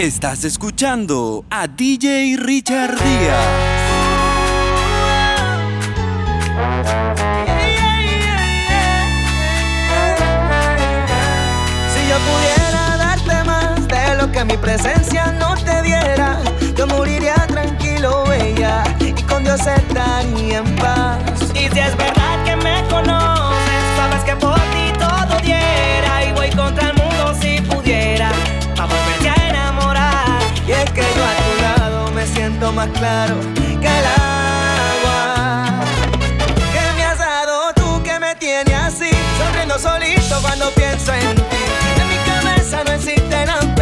Estás escuchando a DJ Richard Díaz. más claro que el agua. ¿Qué me has dado tú que me tiene así? Sonriendo solito cuando pienso en ti. En mi cabeza no existe nada.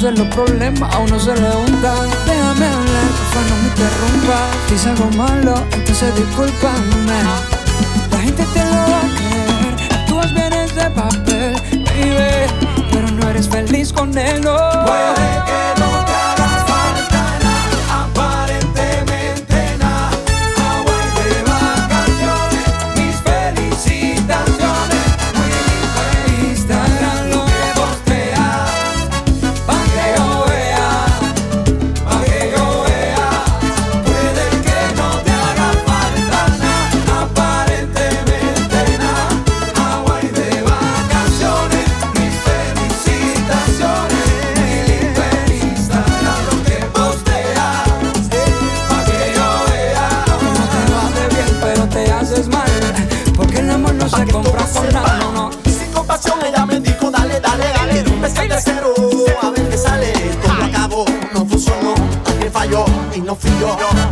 reducen los problemas, a uno se le unta. Déjame hablar, porfa, no me interrumpas. Quizás algo malo, entonces discúlpame. La gente te lo va a creer, actúas bien ese papel, baby. Pero no eres feliz con él, no. Puede que não fio.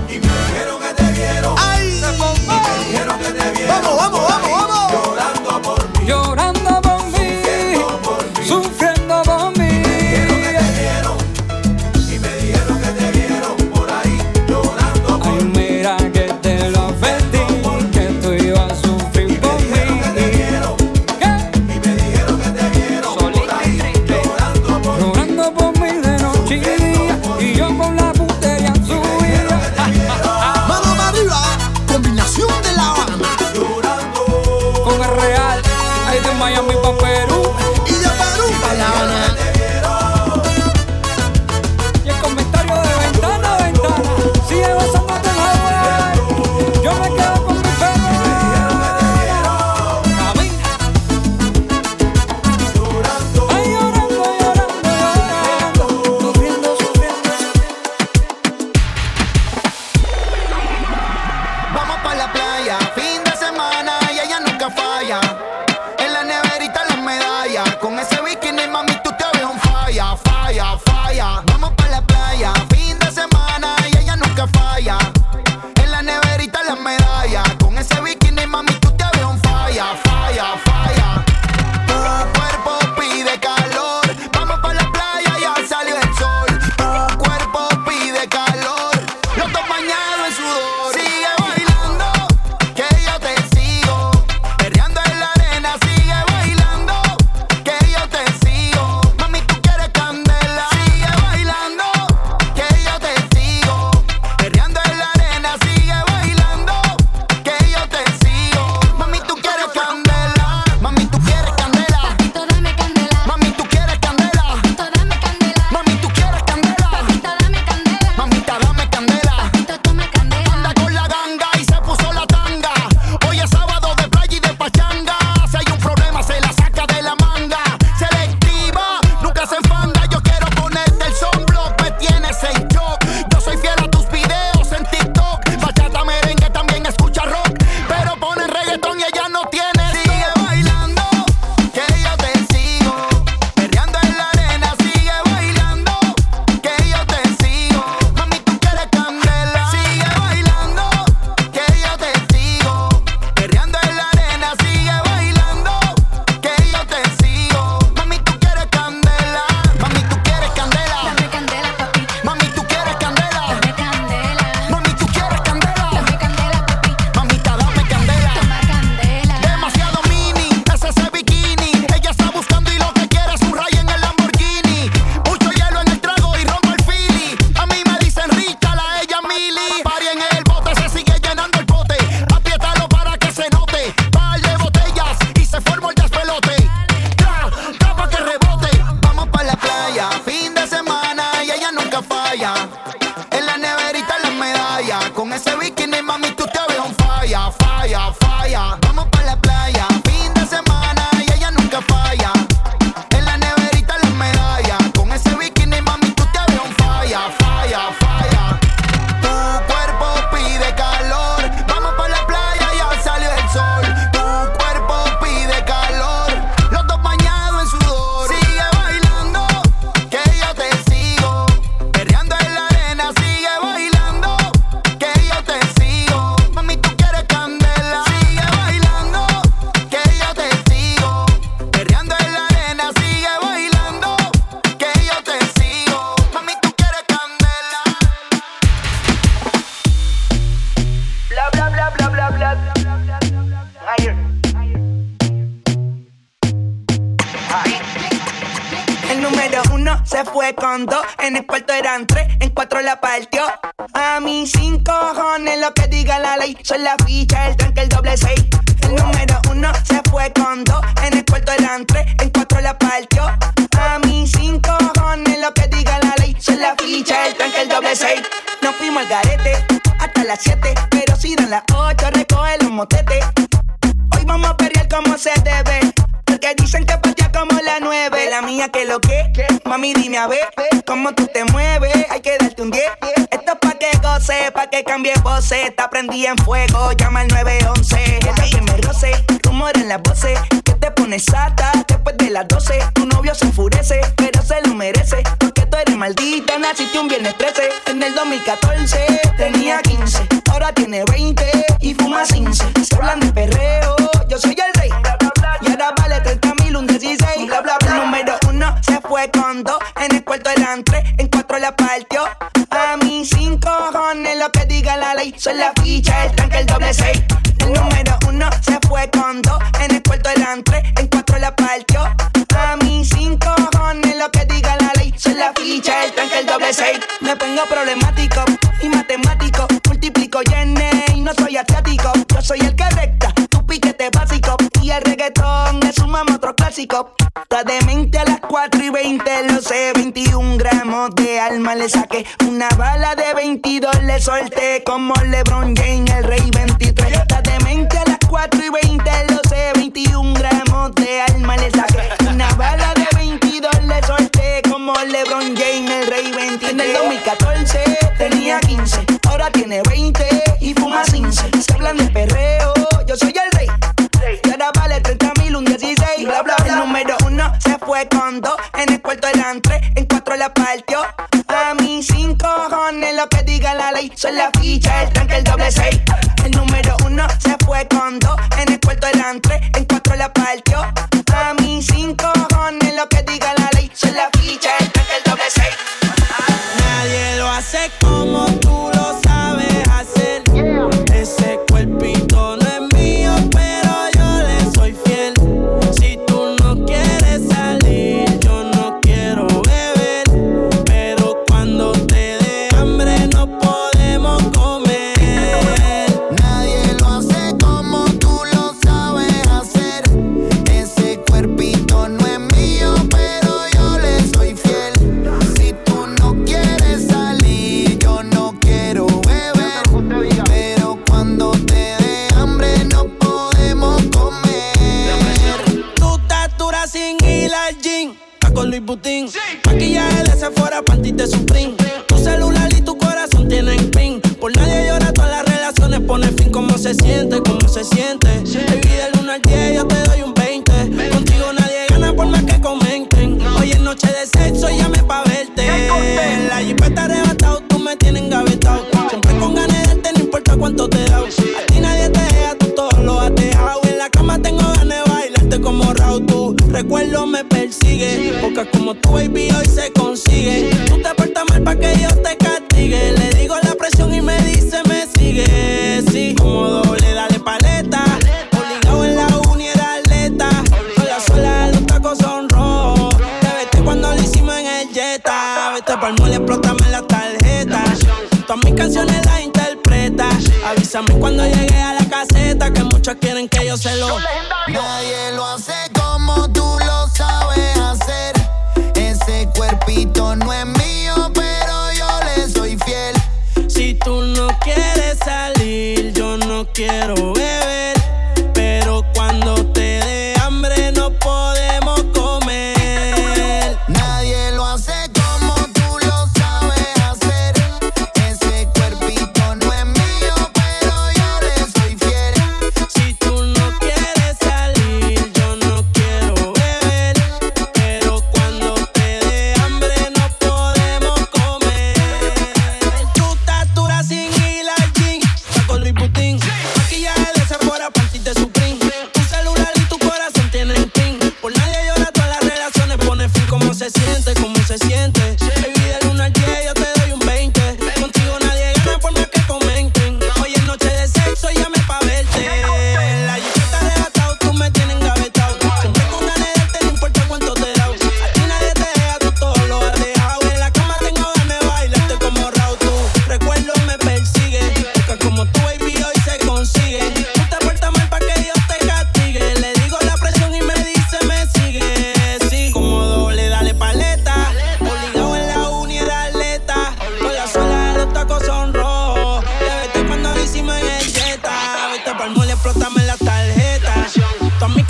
Cojones lo que diga la ley. Son la ficha, el tranque, el doble seis. El número uno se fue con dos. En el cuarto eran tres, en cuatro la partió. A mí cinco cojones lo que diga la ley. Son la ficha, el tranque, el doble seis. Nos fuimos al garete hasta las siete. Pero si dan las ocho, recoge los motetes. Hoy vamos a pelear como se debe. Porque dicen que patea mía que lo que, mami dime a ver cómo tú te mueves. Hay que darte un 10. Esto es pa' que goce, pa' que cambie voces. Está prendida en fuego, llama al 911. Ella que me roce, rumor en las voces. Que te pones sata después de las 12. Tu novio se enfurece, pero se lo merece. Porque tú eres maldita, naciste un viernes 13. En el 2014 tenía 15, ahora tiene 20 y fuma 15. Se hablan de perreo, fue con dos. En el cuarto eran tres, en cuatro la partió. A mí cinco cojones lo que diga la ley. Son la ficha, el tranque, el doble seis. El número uno se fue con dos. En el cuarto eran tres, en cuatro la partió. A mí cinco cojones lo que diga la ley. Son la ficha, el tranque, el doble seis. Me pongo problemático y matemático. Multiplico y y no soy asiático. Yo soy el que recta, tu piquete básico. Y el reggaetón es un mamá otro clásico. Está demente a las 4 y 20, lo sé. 21 gramos de alma le saqué. Una bala de 22 le solté. Como LeBron James, el rey 23. Está demente a las 4 y 20, lo sé. 21 gramos de alma le saqué. Una bala de 22 le solté. Como LeBron James, el rey 23. En el 2014 tenía 15, ahora tiene 20 y fuma 15. Se hablan de perreo, fue con dos. En el cuarto eran tres, en cuatro la partió. A mí cinco cojones lo que diga la ley. Son la ficha, el tranque, el doble seis. El número uno se fue con dos. Quiero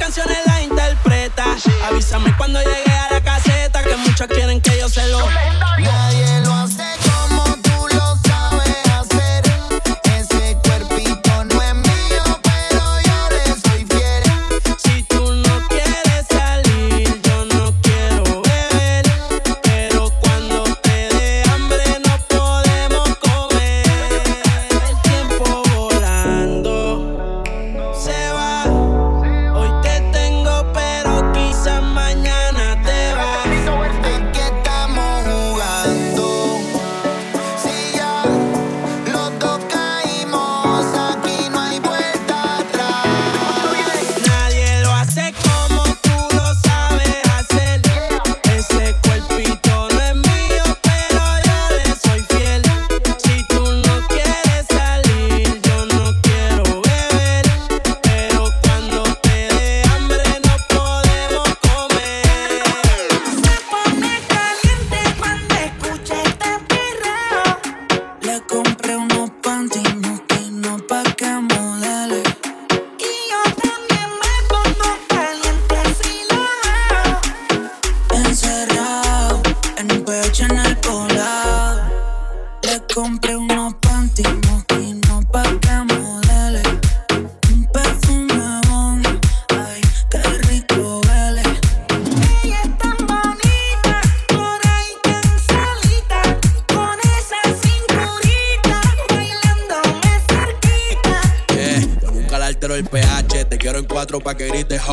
canciones las interpreta. Avísame cuando llegue a la caseta, que muchos quieren que yo se lo. Nadie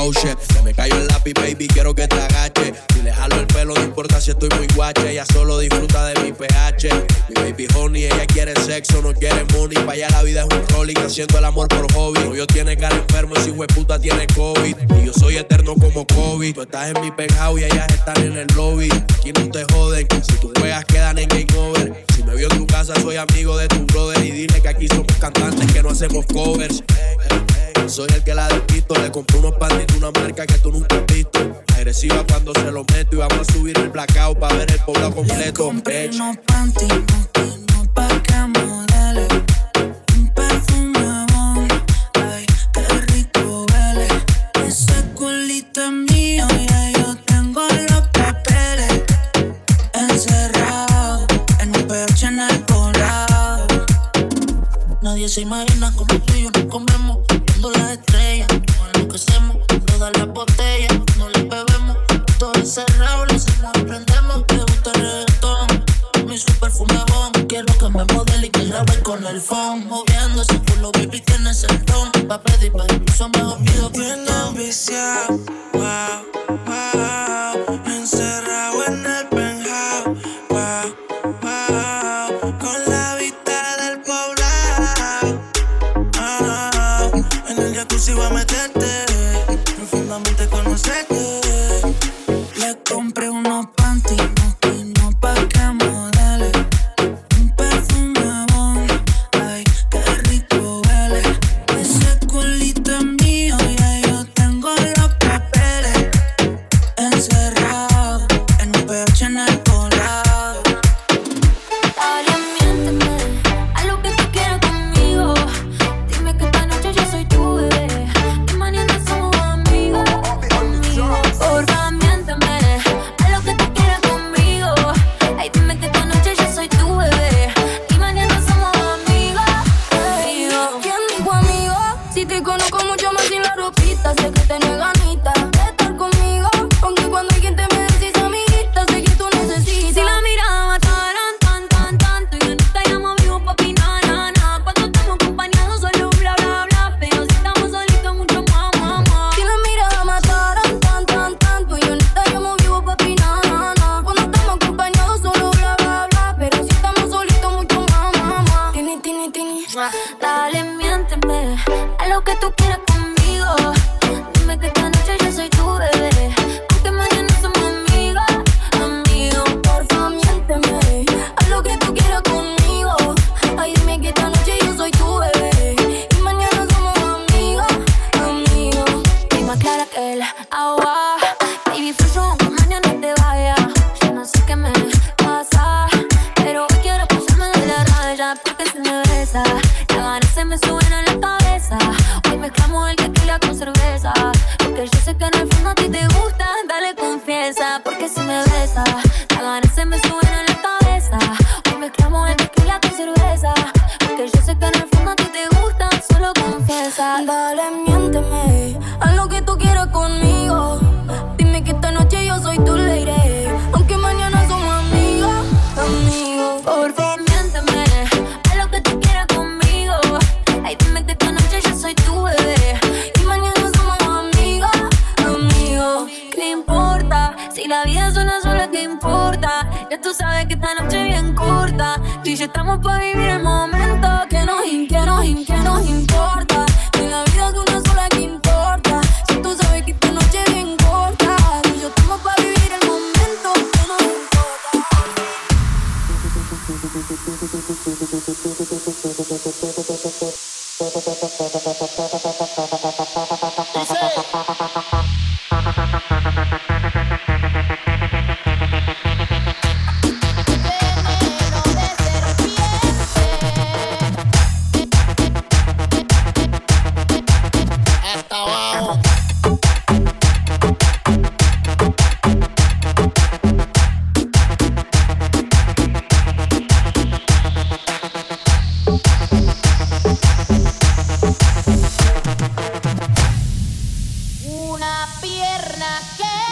oh. Se me cayó el lápiz, baby, quiero que te agache. Si le jalo el pelo, no importa si estoy muy guache. Ella solo disfruta de mi pH. Mi baby honey, ella quiere sexo, no quiere money. Pa' allá la vida es un rolling, haciendo el amor por hobby. Novio tiene cara enfermo, ese hijo puta tiene COVID. Y yo soy eterno como COVID. Tú estás en mi penthouse y ellas están en el lobby. Aquí no te joden, si tú juegas quedan en game over. Si me vio en tu casa, soy amigo de tu brother. Y dile que aquí somos cantantes que no hacemos covers. Soy el que la desquito, le compré unos panditos, una marca que tú nunca has visto. Agresiva cuando se lo meto y vamos a subir el blackout para ver el pueblo completo. Le unos panty, pa' cama, dale. Un perfume bon, ay, qué rico huele. Ese culito es mío, ya yo tengo los papeles. Encerrado en un pecho en el colado. Nadie se imagina como tú y yo nos comemos Dale, miénteme, haz lo que tú quieras conmigo. Dime que esta noche yo soy tu lady. Aunque mañana somos amigas, amigos. Por favor, miénteme, haz lo que tú quieras conmigo. Ay, dime que esta noche yo soy tu bebé. Y mañana somos amigas, amigos. ¿Qué importa? Si la vida es una sola, ¿qué importa? Ya tú sabes que esta noche es bien corta. Tú y yo estamos para vivir el momento que nos, que nos, que nos importa. He said. una pierna que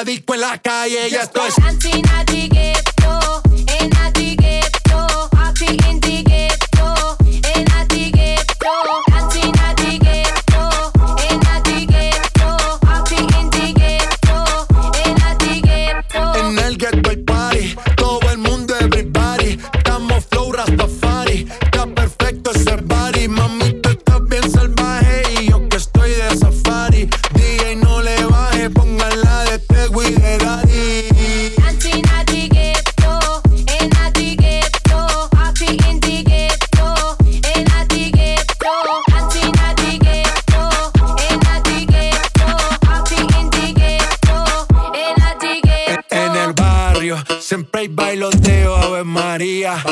la disco en la calle, ya estoy.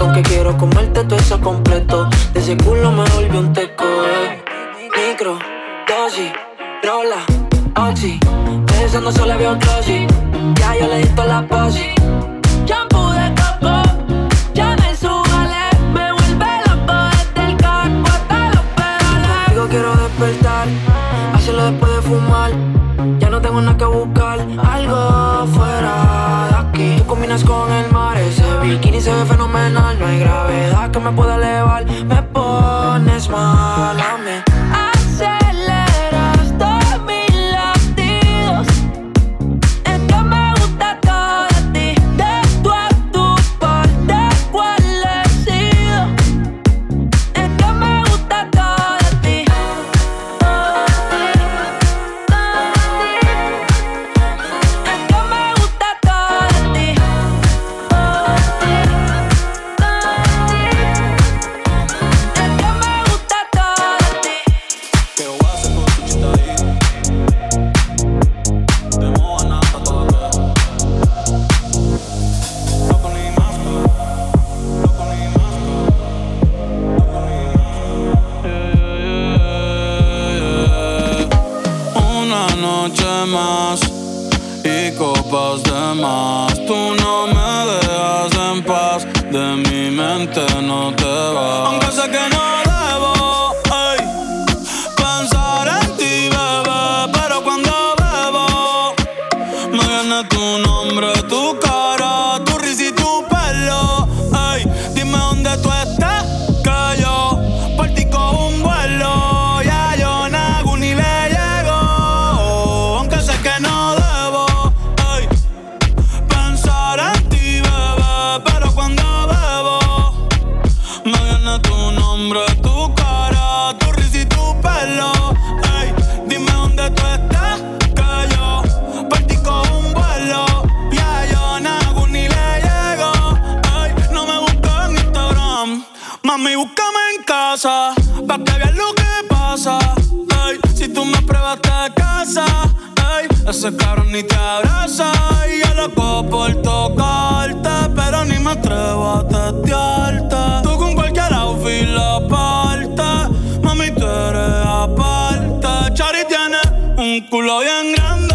Quieto Aunque quiero comerte todo eso completo De ese culo me volvió un teco eh. Micro, dosis, rola, oxi Pensando solo veo glossy Ya yo le di toda la posi Shampoo de coco, Chanel subale, me vuelve loco desde el caco hasta los pedales. Digo quiero despertar, hacerlo después de fumar. Tengo nada que buscar, algo fuera de aquí. Tú combinas con el mar, ese bikini se ve fenomenal. No hay gravedad que me pueda elevar, me pones mal a mí. Y copas de más. Tú no me dejas en paz, de mi mente no te vas. Aunque sé que no cabrón ni te abraza. Y yo loco por tocarte, pero ni me atrevo a testearte. Tú con cualquier outfit la parte, mami, tú eres aparte. Chari tiene un culo bien grande,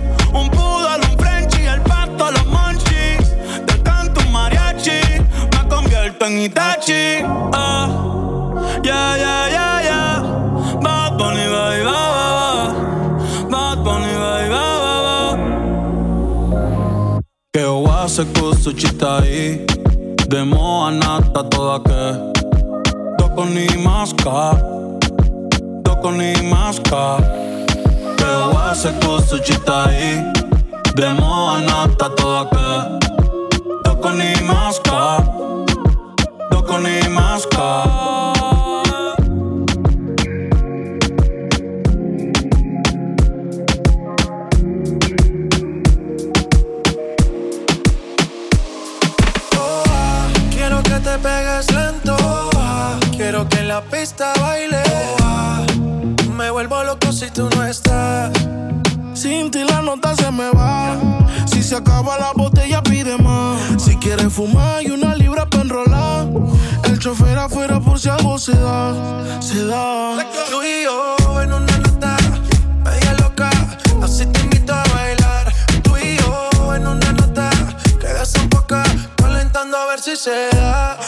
puesto en Itachi. Ah, ya, ya, ya, ya. Bad Bunny, va, va. Che ova se kusu chitai Demo anata toda ke Doko ni maska Doko ni maska Che ova se kusu chitai Demo anata toda ke Doko ni maska Oh, ah, Quiero que en la pista baile. Me vuelvo loco si tú no estás. Sin ti la nota se me va. Si se acaba la botella, pide más. Si quieres fumar y una chofer afuera por si algo se da. Se da. Tú y yo en una nota media loca. Así te invito a bailar. Tú y yo en una nota que desenfoca. Calentando a ver si se da.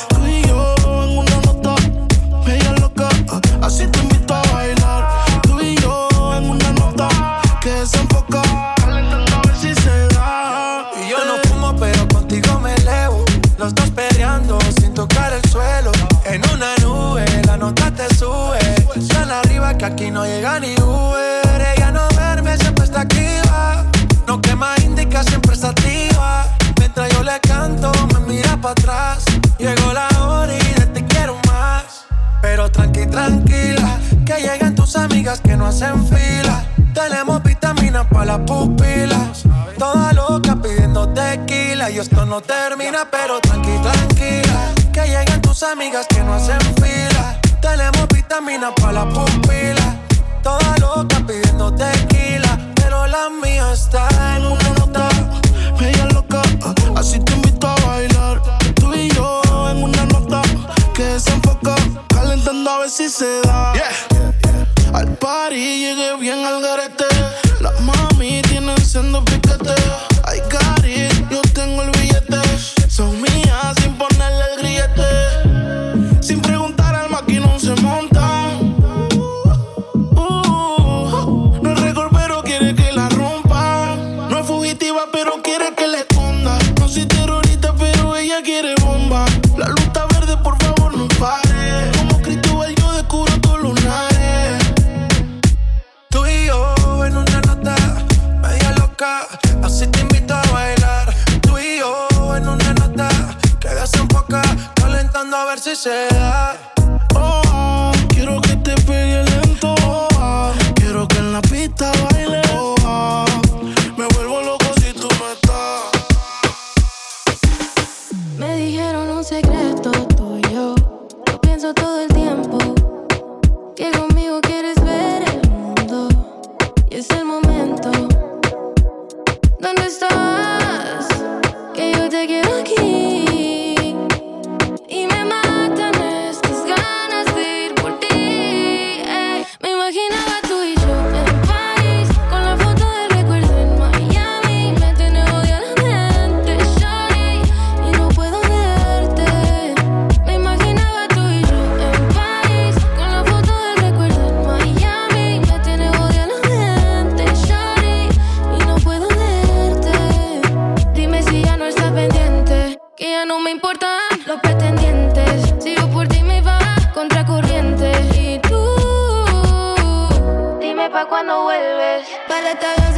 Aquí no llega ni Uber. Ella no duerme, siempre está activa. No quema indica, siempre está activa. Mientras yo le canto, me mira para atrás. Llegó la hora y de ti quiero más. Pero tranqui, tranquila, que llegan tus amigas que no hacen fila. Tenemos vitaminas para las pupilas. Toda loca pidiendo tequila. Y esto no termina, pero tranqui, tranquila. Que llegan tus amigas que no hacen fila. Tenemos vitaminas para las pupilas. Toda loca pidiendo tequila. Pero la mía está en una nota. Media loca, así te invito a bailar. Tú y yo en una nota que desenfoca. Calentando a ver si se da. Al party llegué bien al garete. Las mami tienen siendo piquete. Ay, cari, yo tengo el billete. Son mías da. Oh, quiero que te pegue lento. Oh, quiero que en la pista Para